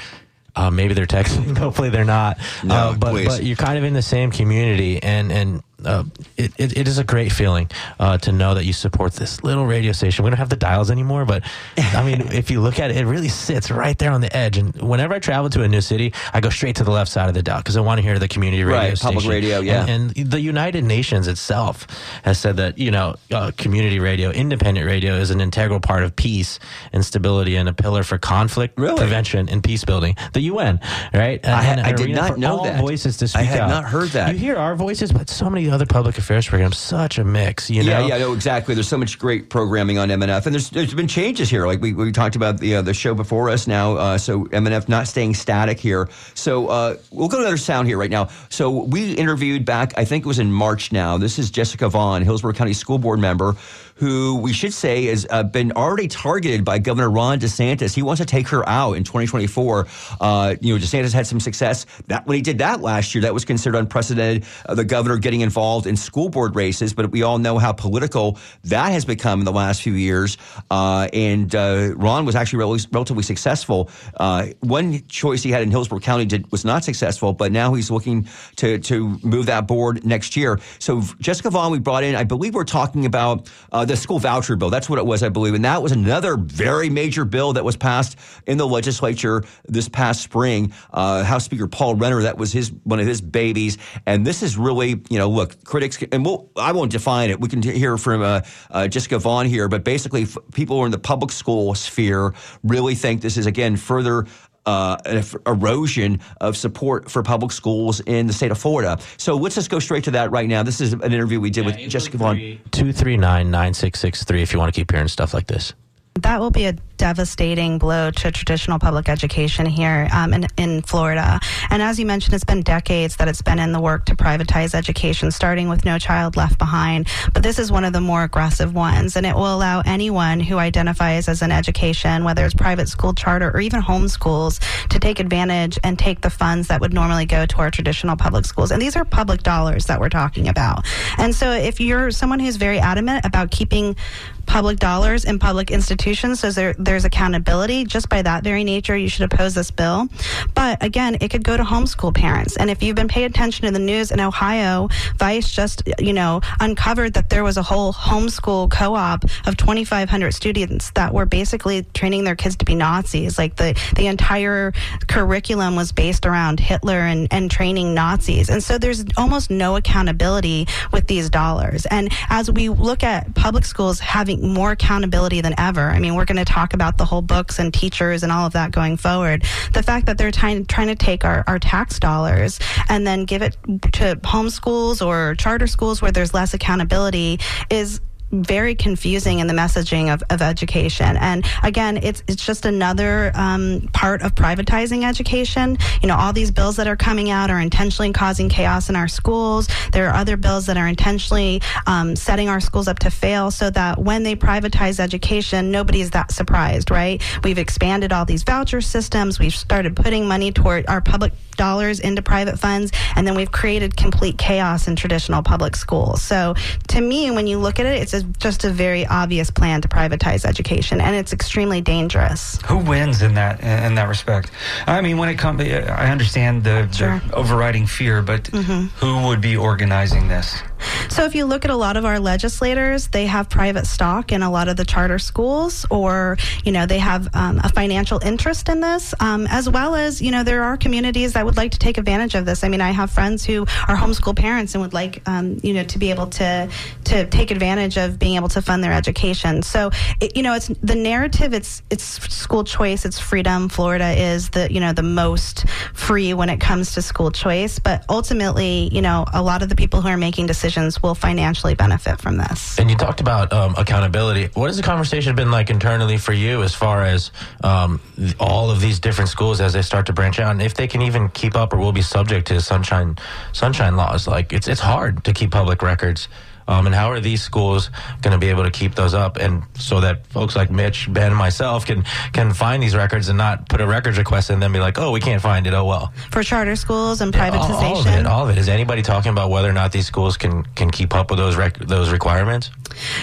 Uh, maybe they're texting. Hopefully, they're not. No, uh, but please. but you're kind of in the same community, and and uh, it, it, it is a great feeling uh, to know that you support this little radio station. We don't have the dials anymore, but I mean, if you look at it, it really sits right there on the edge. And whenever I travel to a new city, I go straight to the left side of the dial because I want to hear the community radio right, station. public radio, yeah. And, and, the United Nations itself has said that you know, uh, community radio, independent radio, is an integral part of peace and stability and a pillar for conflict really? prevention and peace building. The UN, right? And, I, I did not know that. Voices to speak I had out. not heard that. You hear our voices, but so many other public affairs programs, such a mix. You know, Yeah, yeah, no, exactly. There's so much great programming on MNF, and there's there's been changes here. Like we, we talked about the uh, the show before us now. Uh, so MNF not staying static here. So uh, we'll go to another sound here right now. So we interviewed back, I think it was in March. Now this is Jessica Vaughn, Hillsborough County School Board member, who we should say has uh, been already targeted by Governor Ron DeSantis. He wants to take her out in 2024. Uh, you know, DeSantis had some success that when he did that last year, that was considered unprecedented. Uh, the governor getting involved in school board races, but we all know how political that has become in the last few years. Uh, and uh, Ron was actually rel- relatively successful. Uh, one choice he had in Hillsborough County did, was not successful, but now he's looking to to move that board next year. So Jessica Vaughn, we brought in. I believe we're talking about uh, the school voucher bill. That's what it was, I believe, and that was another very major bill that was passed in the legislature this past spring. Uh, House Speaker Paul Renner, that was his one of his babies, and this is really, you know, look, critics, and we'll, I won't define it. We can hear from uh, uh, Jessica Vaughn here, but basically, f- people who are in the public school sphere really think this is again further uh, erosion of support for public schools in the state of Florida. So let's just go straight to that right now. This is an interview we did with Jessica Vaughn. 239 9663 if you want to keep hearing stuff like this. That will be a devastating blow to traditional public education here um, in, in Florida. And as you mentioned, it's been decades that it's been in the work to privatize education, starting with No Child Left Behind. But this is one of the more aggressive ones, and it will allow anyone who identifies as an education, whether it's private school charter or even homeschools, to take advantage and take the funds that would normally go to our traditional public schools. And these are public dollars that we're talking about. And so if you're someone who's very adamant about keeping public dollars in public institutions so there, there's accountability. Just by that very nature you should oppose this bill. But again it could go to homeschool parents. And if you've been paying attention to the news in ohio vice just you know uncovered that there was a whole homeschool co-op of 2500 students that were basically training their kids to be nazis. Like the, the entire curriculum was based around hitler and, and training nazis. And so there's almost no accountability with these dollars. And as we look at public schools having more accountability than ever. I mean, we're going to talk about the whole books and teachers and all of that going forward. The fact that they're trying, trying to take our, our tax dollars and then give it to homeschools or charter schools where there's less accountability is very confusing in the messaging of, of education. And again, it's it's just another um, part of privatizing education. You know, all these bills that are coming out are intentionally causing chaos in our schools. There are other bills that are intentionally um, setting our schools up to fail so that when they privatize education, nobody's that surprised, right? We've expanded all these voucher systems. We've started putting money toward our public dollars into private funds, and then we've created complete chaos in traditional public schools. So to me, when you look at it, it's a, just a very obvious plan to privatize education, and it's extremely dangerous. Who wins in that in that respect? I mean, when it comes, I understand the, Sure. the overriding fear, but mm-hmm. who would be organizing this? So if you look at a lot of our legislators, they have private stock in a lot of the charter schools, or you know they have um, a financial interest in this, um, as well as you know there are communities that would like to take advantage of this. I mean, I have friends who are homeschool parents and would like um, you know to be able to to take advantage of being able to fund their education. So it, you know it's the narrative. It's it's school choice. It's freedom. Florida is the you know the most free when it comes to school choice, but ultimately you know a lot of the people who are making decisions will financially benefit from this. And you talked about um, accountability. What has the conversation been like internally for you as far as um, all of these different schools as they start to branch out, and if they can even keep up or will be subject to sunshine sunshine laws? Like it's it's hard to keep public records. Um, and how are these schools going to be able to keep those up, and so that folks like Mitch, Ben, and myself can can find these records and not put a records request in and then be like, oh, we can't find it. Oh well. For charter schools and All, privatization. all of it. All of it. Is anybody talking about whether or not these schools can can keep up with those rec- those requirements?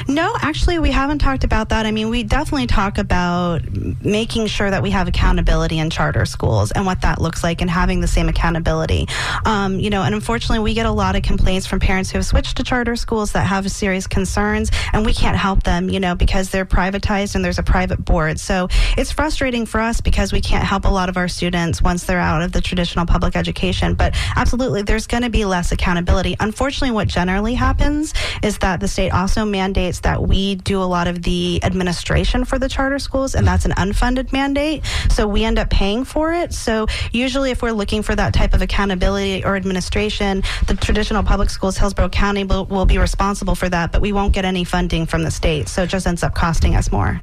No, actually, we haven't talked about that. I mean, we definitely talk about making sure that we have accountability in charter schools and what that looks like and having the same accountability. Um, you know, and unfortunately, we get a lot of complaints from parents who have switched to charter schools schools that have serious concerns, and we can't help them, you know, because they're privatized and there's a private board. So it's frustrating for us because we can't help a lot of our students once they're out of the traditional public education. But absolutely, there's going to be less accountability. Unfortunately, what generally happens is that the state also mandates that we do a lot of the administration for the charter schools, and that's an unfunded mandate. So we end up paying for it. So usually, if we're looking for that type of accountability or administration, the traditional public schools, Hillsborough County, will, will be responsible for that, but we won't get any funding from the state. So it just ends up costing us more.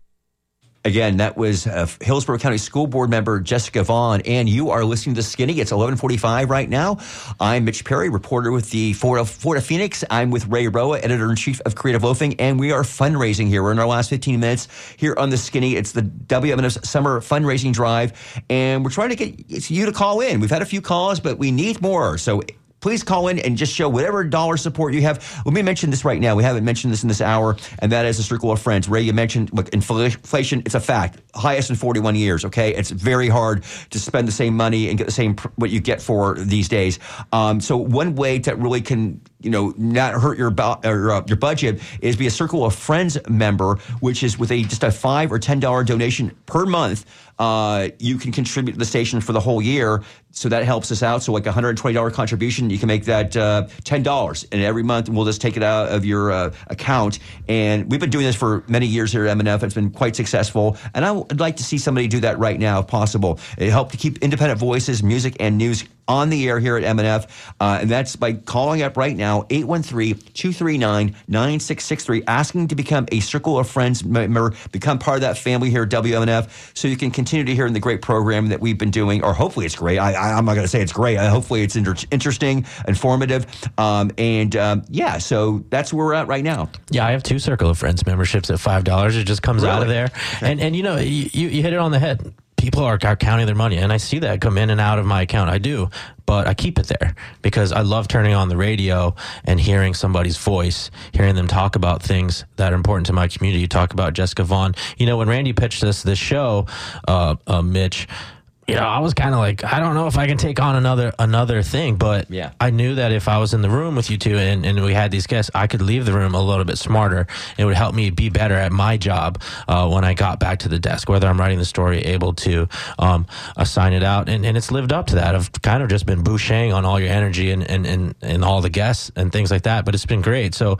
Again, that was uh, Hillsborough County School Board member Jessica Vaughn, and you are listening to Skinny. It's 11:45 right now. I'm Mitch Perry, reporter with the Florida Phoenix. I'm with Ray Roa, editor in chief of Creative Loafing, and we are fundraising here. We're in our last 15 minutes here on the Skinny. It's the WMNF Summer Fundraising Drive, and we're trying to get you to call in. We've had a few calls, but we need more. So please call in and just show whatever dollar support you have. Let me mention this right now. We haven't mentioned this in this hour, and that is the circle of friends. Ray, you mentioned look, inflation. It's a fact, highest in 41 years. Okay, it's very hard to spend the same money and get the same what you get for these days. Um, so one way that really can you know not hurt your bo- or, uh, your budget is be a circle of friends member, which is with a just a five or ten dollar donation per month. Uh, you can contribute to the station for the whole year. So that helps us out. So like a $120 contribution, you can make that uh, $10. And every month we'll just take it out of your uh, account. And we've been doing this for many years here at MNF. It's been quite successful. And I would like to see somebody do that right now if possible. It helped to keep independent voices, music, and news on the air here at MNF. Uh, and that's by calling up right now, 813-239-9663, asking to become a Circle of Friends member, become part of that family here at WMNF so you can continue to hear in the great program that we've been doing, or hopefully it's great. I, am not going to say it's great. I, hopefully it's inter- interesting, informative. Um, and um, yeah, so that's where we're at right now. Yeah, I have two Circle of Friends memberships at $5. It just comes really? out of there. Okay. And, and you know, you, you hit it on the head people are, are counting their money and i see that come in and out of my account. I do but i keep it there because i love turning on the radio and hearing somebody's voice hearing them talk about things that are important to my community. Talk about jessica vaughn. You know when randy pitched us this show uh, uh, mitch you know, I was kind of like, I don't know if I can take on another another thing, but yeah. I knew that if I was in the room with you two and, and we had these guests, I could leave the room a little bit smarter. It would help me be better at my job uh, when I got back to the desk, whether I'm writing the story, able to um, assign it out, and, and it's lived up to that. I've kind of just been bouching on all your energy and, and, and, and all the guests and things like that, but it's been great. So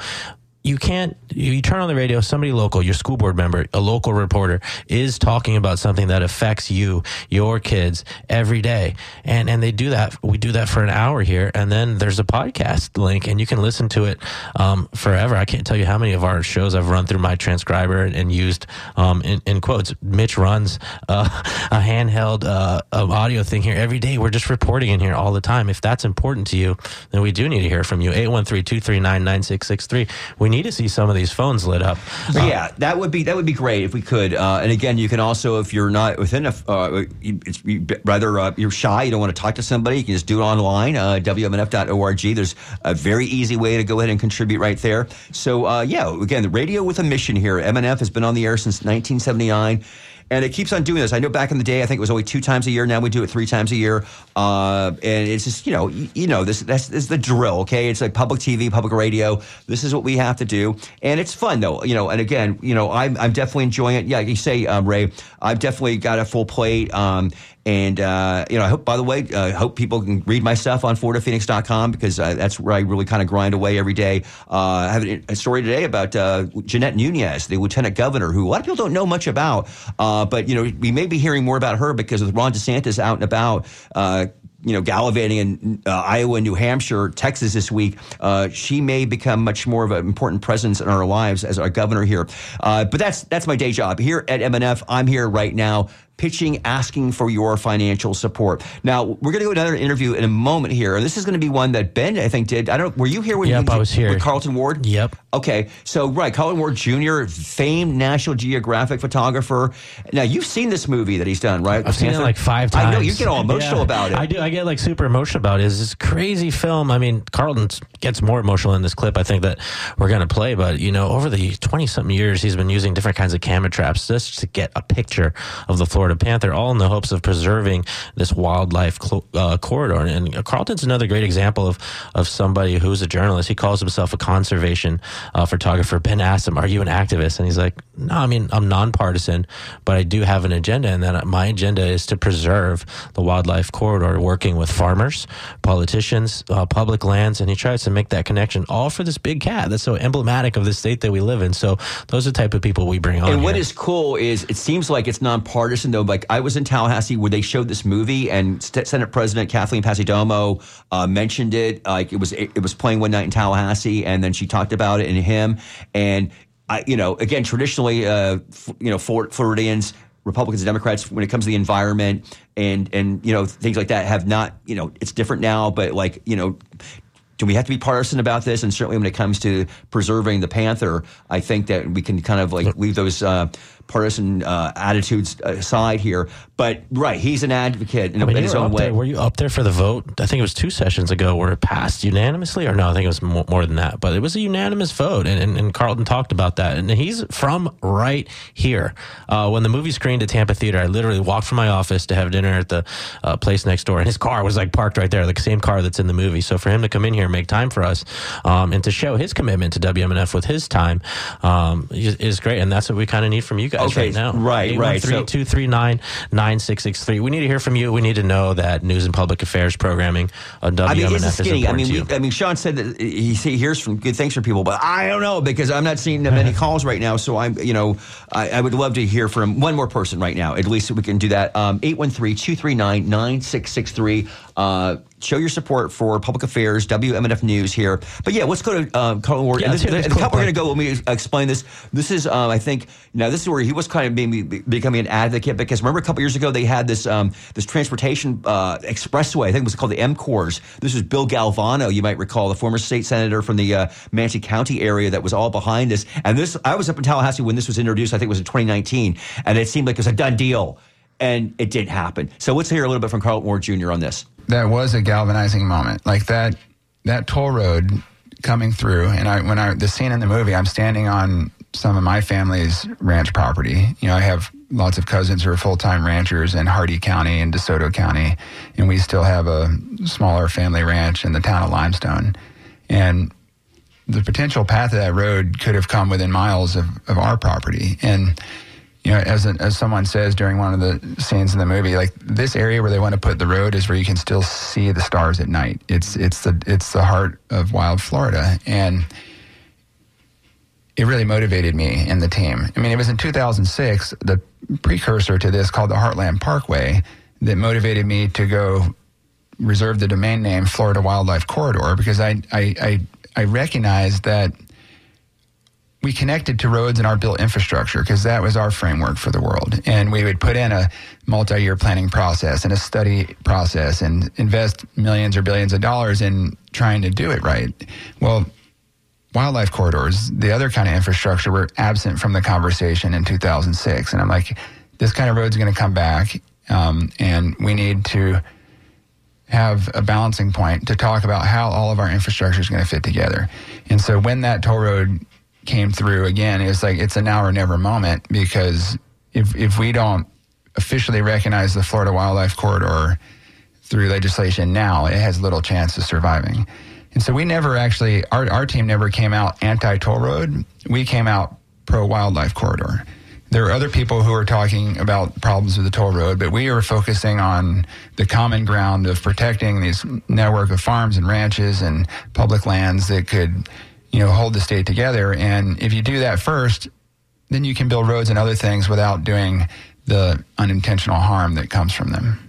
you can't you turn on the radio somebody local your school board member a local reporter is talking about something that affects you your kids every day. And and they do that we do that for an hour here and then there's a podcast link and you can listen to it um, forever. I can't tell you how many of our shows i've run through my transcriber and, and used um, in, in, quotes mitch runs uh, a handheld uh, audio thing here every day. We're just reporting in here all the time. If that's important to you then we do need to hear from you. 813-239-9663 we need to see some of these phones lit up. Uh, yeah, that would be that would be great if we could. Uh, and again, you can also, if you're not within a, uh, it's rather uh, you're shy, you don't want to talk to somebody, you can just do it online. Uh, WMNF.org. There's a very easy way to go ahead and contribute right there. So uh, yeah, again, the radio with a mission here. MNF has been on the air since 1979 and it keeps on doing this. I know back in the day, I think it was only two times a year. Now we do it three times a year, uh, and it's just you know, you, you know, this, this, is the drill. Okay, it's like public TV, public radio. This is what we have to do, and it's fun though. You know, and again, you know, I'm I'm definitely enjoying it. Yeah, you say, um, Ray, I've definitely got a full plate. Um, and, uh, you know, I hope, by the way, I uh, hope people can read my stuff on FloridaPhoenix.com because uh, that's where I really kind of grind away every day. Uh, I have a story today about uh, Jeanette Nunez, the lieutenant governor, who a lot of people don't know much about. Uh, but, you know, we may be hearing more about her because with Ron DeSantis out and about, you know, gallivanting in uh, Iowa, New Hampshire, Texas this week, uh, she may become much more of an important presence in our lives as our governor here. Uh, but that's that's my day job here at MNF. I'm here right now pitching, asking for your financial support. Now, we're going to go to another interview in a moment here. And this is going to be one that Ben, I think, did. I don't Were you here when yep, you, I was here. with Carlton Ward? Yep. Okay. So, right, Carlton Ward Jr., famed National Geographic photographer. Now, you've seen this movie that he's done, right? I've seen it like five times. I know. You get all emotional yeah, about it. I do. I get like super emotional about it. It's this crazy film. I mean, Carlton gets more emotional in this clip, I think, that we're going to play. But, you know, over the 20 something years, he's been using different kinds of camera traps just to get a picture of the Florida Florida Panther, all in the hopes of preserving this wildlife cl- uh, corridor. And Carlton's another great example of of somebody who's a journalist. He calls himself a conservation uh, photographer. Ben asked him, "Are you an activist?" And he's like, "No, I mean I'm nonpartisan, but I do have an agenda, and that my agenda is to preserve the wildlife corridor, working with farmers, politicians, uh, public lands, and he tries to make that connection, all for this big cat that's so emblematic of the state that we live in. So those are the type of people we bring on. And what here. is cool is it seems like it's nonpartisan though. Like I was in Tallahassee where they showed this movie, and Senate President Kathleen Passidomo uh, mentioned it. Like it was it, it was playing one night in Tallahassee, and then she talked about it and him. And I, you know, again, traditionally, uh, f- you know, Flor- Floridians. Republicans and Democrats, when it comes to the environment and and you know things like that, have not you know it's different now. But like you know, do we have to be partisan about this? And certainly when it comes to preserving the panther, I think that we can kind of like leave those uh, partisan uh, attitudes aside here. But right, he's an advocate in, I mean, in his own way. There, were you up there for the vote? I think it was two sessions ago where it passed unanimously, or no? I think it was more, more than that. But it was a unanimous vote, and, and, and Carlton talked about that. And he's from right here. Uh, when the movie screened at Tampa Theater, I literally walked from my office to have dinner at the uh, place next door, and his car was like parked right there, the same car that's in the movie. So for him to come in here and make time for us, um, and to show his commitment to WMNF with his time, um, is, is great. And that's what we kind of need from you guys Okay, right now. right, right. So- 239 9663. We need to hear from you. We need to know that news and public affairs programming on WMNF I mean, is skinny. I important mean, to you. we, I mean, Sean said that he, he hears from good things from people, but I don't know because I'm not seeing that many calls right now. So I'm, you know, I, I would love to hear from one more person right now. At least we can do that. Um, 813-239-9663. Uh, show your support for public affairs, WMNF News here. But yeah, let's go to um, Carlton Ward. Yeah, and this, hear this and the clip, couple we're going to go. Let me explain this. This is, um, I think, now this is where he was kind of maybe becoming an advocate because remember a couple years ago they had this um, this transportation uh, expressway. I think it was called the M. This was Bill Galvano, you might recall, the former state senator from the uh, Manatee County area that was all behind this. And this, I was up in Tallahassee when this was introduced. I think it was in 2019, and it seemed like it was a done deal, and it didn't happen. So let's hear a little bit from Carlton Ward Jr. on this. That was a galvanizing moment. Like that that toll road coming through, and I when I the scene in the movie, I'm standing on some of my family's ranch property. You know, I have lots of cousins who are full time ranchers in Hardee County and DeSoto County, and we still have a smaller family ranch in the town of Limestone. And the potential path of that road could have come within miles of, of our property. And you know, as, as someone says during one of the scenes in the movie, like this area where they want to put the road is where you can still see the stars at night. It's it's the it's the heart of wild Florida, and it really motivated me and the team. I mean, it was in 2006, the precursor to this called the Heartland Parkway, that motivated me to go reserve the domain name Florida Wildlife Corridor because I I I, I recognized that we connected to roads and our built infrastructure because that was our framework for the world. And we would put in a multi year planning process and a study process and invest millions or billions of dollars in trying to do it right. Well, wildlife corridors, the other kind of infrastructure, were absent from the conversation in 2006. And I'm like, this kind of road's is going to come back. Um, and we need to have a balancing point to talk about how all of our infrastructure is going to fit together. And so when that toll road came through again, it's like it's a now or never moment because if if we don't officially recognize the Florida Wildlife Corridor through legislation now, it has little chance of surviving. And so we never actually our our team never came out anti toll road. We came out pro wildlife corridor. There are other people who are talking about problems with the toll road, but we are focusing on the common ground of protecting these network of farms and ranches and public lands that could, you know, hold the state together. And if you do that first, then you can build roads and other things without doing the unintentional harm that comes from them.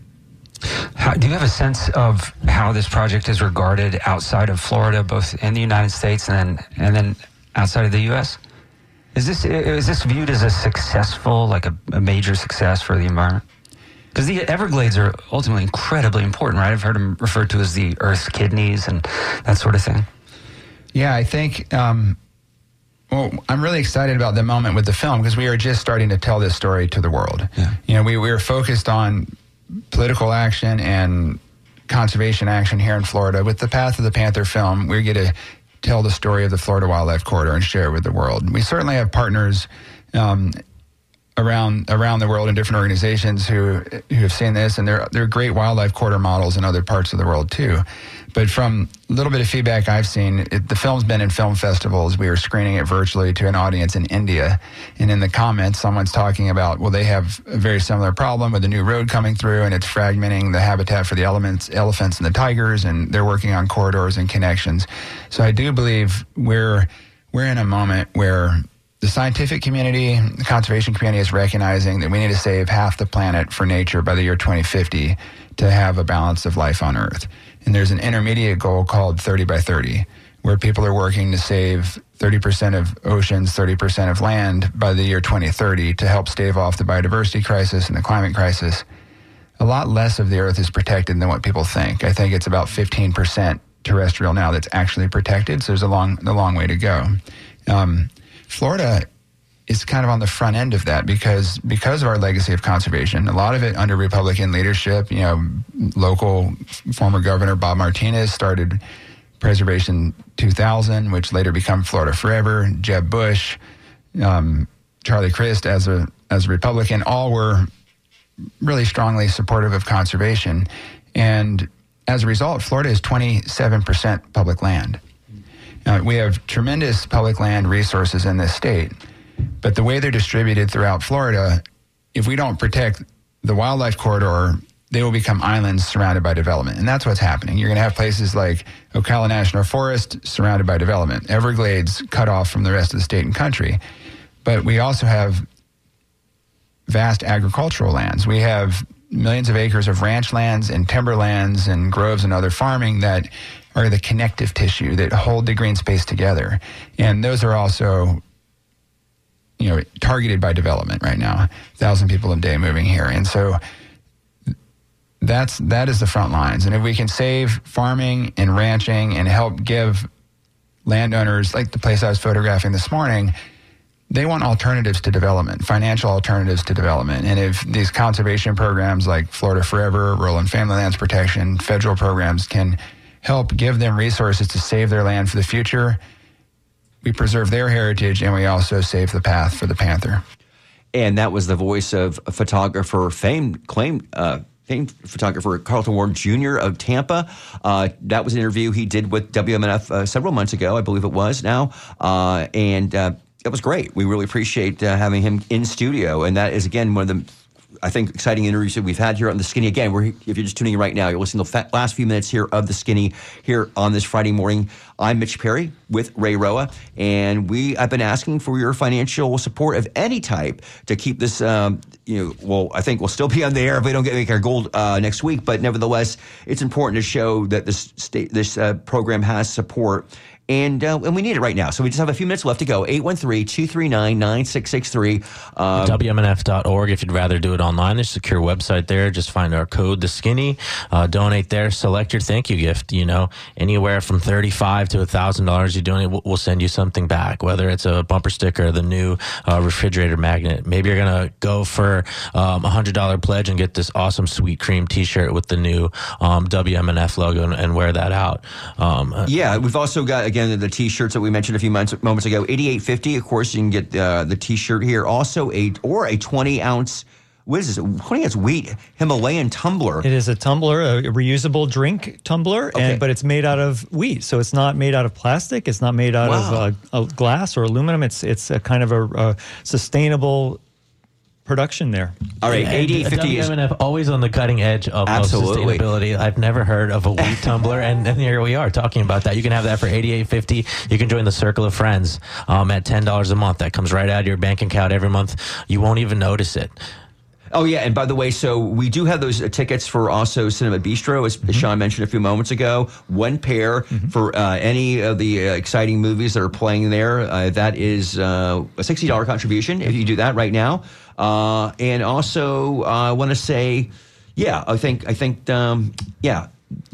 How, do you have a sense of how this project is regarded outside of Florida, both in the United States and then and then outside of the U.S.? Is this is this viewed as a successful, like a, a major success for the environment? Because the Everglades are ultimately incredibly important, right? I've heard them referred to as the Earth's kidneys and that sort of thing. Yeah, I think. Um, well, I'm really excited about the moment with the film because we are just starting to tell this story to the world. Yeah. You know, we, we were focused on political action and conservation action here in Florida. With the Path of the Panther film, we get to tell the story of the Florida Wildlife Corridor and share it with the world. We certainly have partners um, around around the world in different organizations who who have seen this, and there are great wildlife corridor models in other parts of the world too. But from a little bit of feedback I've seen, it, the film's been in film festivals. We were screening it virtually to an audience in India, and in the comments, someone's talking about well, they have a very similar problem with a new road coming through, and it's fragmenting the habitat for the elements, elephants and the tigers, and they're working on corridors and connections. So I do believe we're we're in a moment where the scientific community, the conservation community is recognizing that we need to save half the planet for nature by the year 2050 to have a balance of life on Earth. And there's an intermediate goal called 30 by 30, where people are working to save 30% of oceans, 30% of land by the year 2030 to help stave off the biodiversity crisis and the climate crisis. A lot less of the Earth is protected than what people think. I think it's about 15% terrestrial now that's actually protected. So there's a long, a long way to go. Um, Florida is kind of on the front end of that because because of our legacy of conservation, a lot of it under Republican leadership. You know, local former governor Bob Martinez started Preservation 2000, which later became Florida Forever. Jeb Bush, um, Charlie Crist as a as a Republican, all were really strongly supportive of conservation, and as a result, Florida is 27% public land. Uh, we have tremendous public land resources in this state, but the way they're distributed throughout Florida, if we don't protect the wildlife corridor, they will become islands surrounded by development. And that's what's happening. You're going to have places like Ocala National Forest surrounded by development, Everglades cut off from the rest of the state and country. But we also have vast agricultural lands. We have millions of acres of ranch lands and timberlands and groves and other farming that are the connective tissue that hold the green space together. And those are also you know targeted by development right now. Thousand people a day moving here, and so that's that is the front lines. And if we can save farming and ranching and help give landowners, like the place I was photographing this morning, they want alternatives to development, financial alternatives to development. And if these conservation programs like Florida Forever, Rural and Family Lands Protection, federal programs can help give them resources to save their land for the future, we preserve their heritage and we also save the path for the panther. And that was the voice of photographer, famed, claimed, uh, famed photographer Carlton Ward Jr. of Tampa. Uh, that was an interview he did with WMNF uh, several months ago, I believe it was now. Uh, and uh, that was great. We really appreciate uh, having him in studio. And that is, again, one of the I think, exciting interviews that we've had here on The Skinny. Again, we're, if you're just tuning in right now, you're listening to the last few minutes here of The Skinny here on this Friday morning. I'm Mitch Perry with Ray Roa, and we I've been asking for your financial support of any type to keep this, um, you know, well, I think we'll still be on the air if we don't get make our goal uh, next week, but nevertheless, it's important to show that this state, this uh, program has support and uh, and we need it right now. So we just have a few minutes left to go. 813-239-9663. Um, WMNF.org if you'd rather do it online. There's a secure website there. Just find our code, The Skinny. Uh, donate there. Select your thank you gift. You know, anywhere from 35 to $1,000 you donate, we'll send you something back, whether it's a bumper sticker, the new uh, refrigerator magnet. Maybe you're going to go for um, a $100 pledge and get this awesome sweet cream t-shirt with the new um, WMNF logo and, and, wear that out. Um, yeah, we've also got, again, again, the T-shirts that we mentioned a few months, moments ago, eighty-eight fifty. Of course, you can get uh, the T-shirt here. Also, a or a twenty ounce. What is this? Twenty ounce wheat Himalayan tumbler. It is a tumbler, a reusable drink tumbler, okay. and but it's made out of wheat, so it's not made out of plastic. It's not made out wow. of uh, glass or aluminum. It's it's a kind of a, a sustainable production there. All right, eighty fifty WMNF always on the cutting edge of, of, sustainability. I've never heard of a wheat tumbler, and, and, here we are talking about that. You can have that for eighty eight fifty. You can join the Circle of Friends um, at ten dollars a month. That comes right out of your bank account every month. You won't even notice it. Oh yeah, and by the way, so we do have those uh, tickets for also Cinema Bistro, as mm-hmm. Sean mentioned a few moments ago. One pair mm-hmm. for uh, any of the uh, exciting movies that are playing there. Uh, that is uh, a sixty dollar contribution if you do that right now. Uh, and also, I want to say, yeah, I think I think um, yeah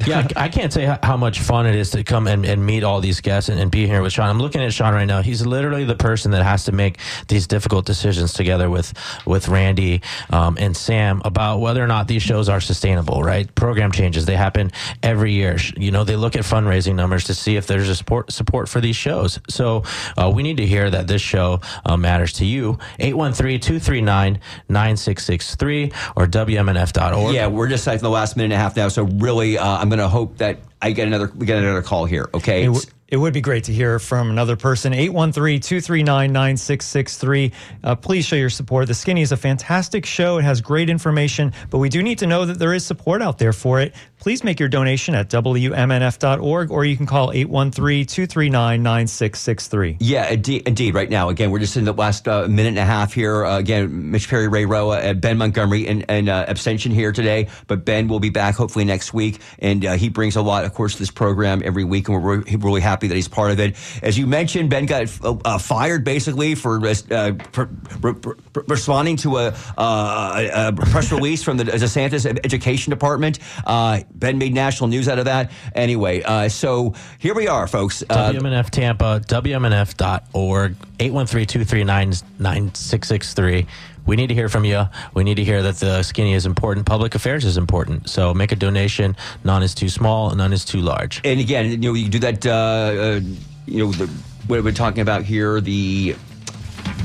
yeah, I can't say how- much fun it is to come and, and meet all these guests and, and be here with Sean. I'm looking at Sean right now. He's literally the person that has to make these difficult decisions together with with Randy um, and Sam about whether or not these shows are sustainable. Right? Program changes they happen every year. You know, they look at fundraising numbers to see if there's a support support for these shows. So uh, we need to hear that this show uh, matters to you. 813-239-9663 or WMNF.org. Yeah, we're just like the last minute and a half now. So really, uh, I'm going to hope that I get another we get another call here. Okay. It, it would be great to hear from another person. 813 239 9663. Uh, Please show your support. The Skinny is a fantastic show. It has great information, but we do need to know that there is support out there for it. Please make your donation at WMNF.org or you can call 813 239 9663. Yeah, indeed. Right now, again, we're just in the last uh, minute and a half here. Uh, again, Mitch Perry, Ray Roa, and Ben Montgomery, and, uh, abstention here today. But Ben will be back hopefully next week, and uh, he brings a lot, of course, to this program every week, and we're really, really happy that he's part of it. As you mentioned, Ben got uh, fired basically for, uh, for, for, for responding to a, uh, a press release from the DeSantis Education Department. Ben made national news out of that. Anyway, uh, so here we are, folks. Uh, WMNF Tampa, WMNF.org, 813-239-9663. We need to hear from you. We need to hear that the skinny is important. Public affairs is important. So make a donation. None is too small. None is too large. and again, you know, you do that. Uh, uh, you know, the, what we're talking about here. The you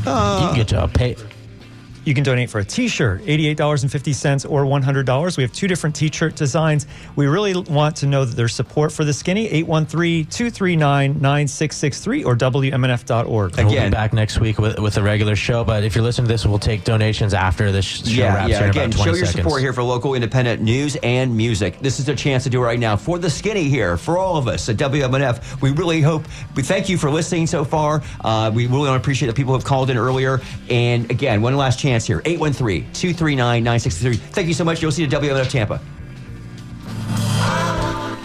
can get a pay. You can donate for a t-shirt, $88.50 or $100. We have two different t-shirt designs. We really want to know that there's support for the skinny, 813-239-9663 or WMNF.org. We'll be Again. back next week with, with a regular show. But if you're listening to this, we'll take donations after this show yeah, wraps yeah. here in Again, about 20 show your seconds. support here for local independent news and music. This is a chance to do it right now for the skinny here, for all of us at WMNF. We really hope. We thank you for listening so far. Uh, we really want to appreciate the people who have called in earlier. And again, one last chance chance here. 813 239 9663. Thank you so much. You'll see the WMF Tampa.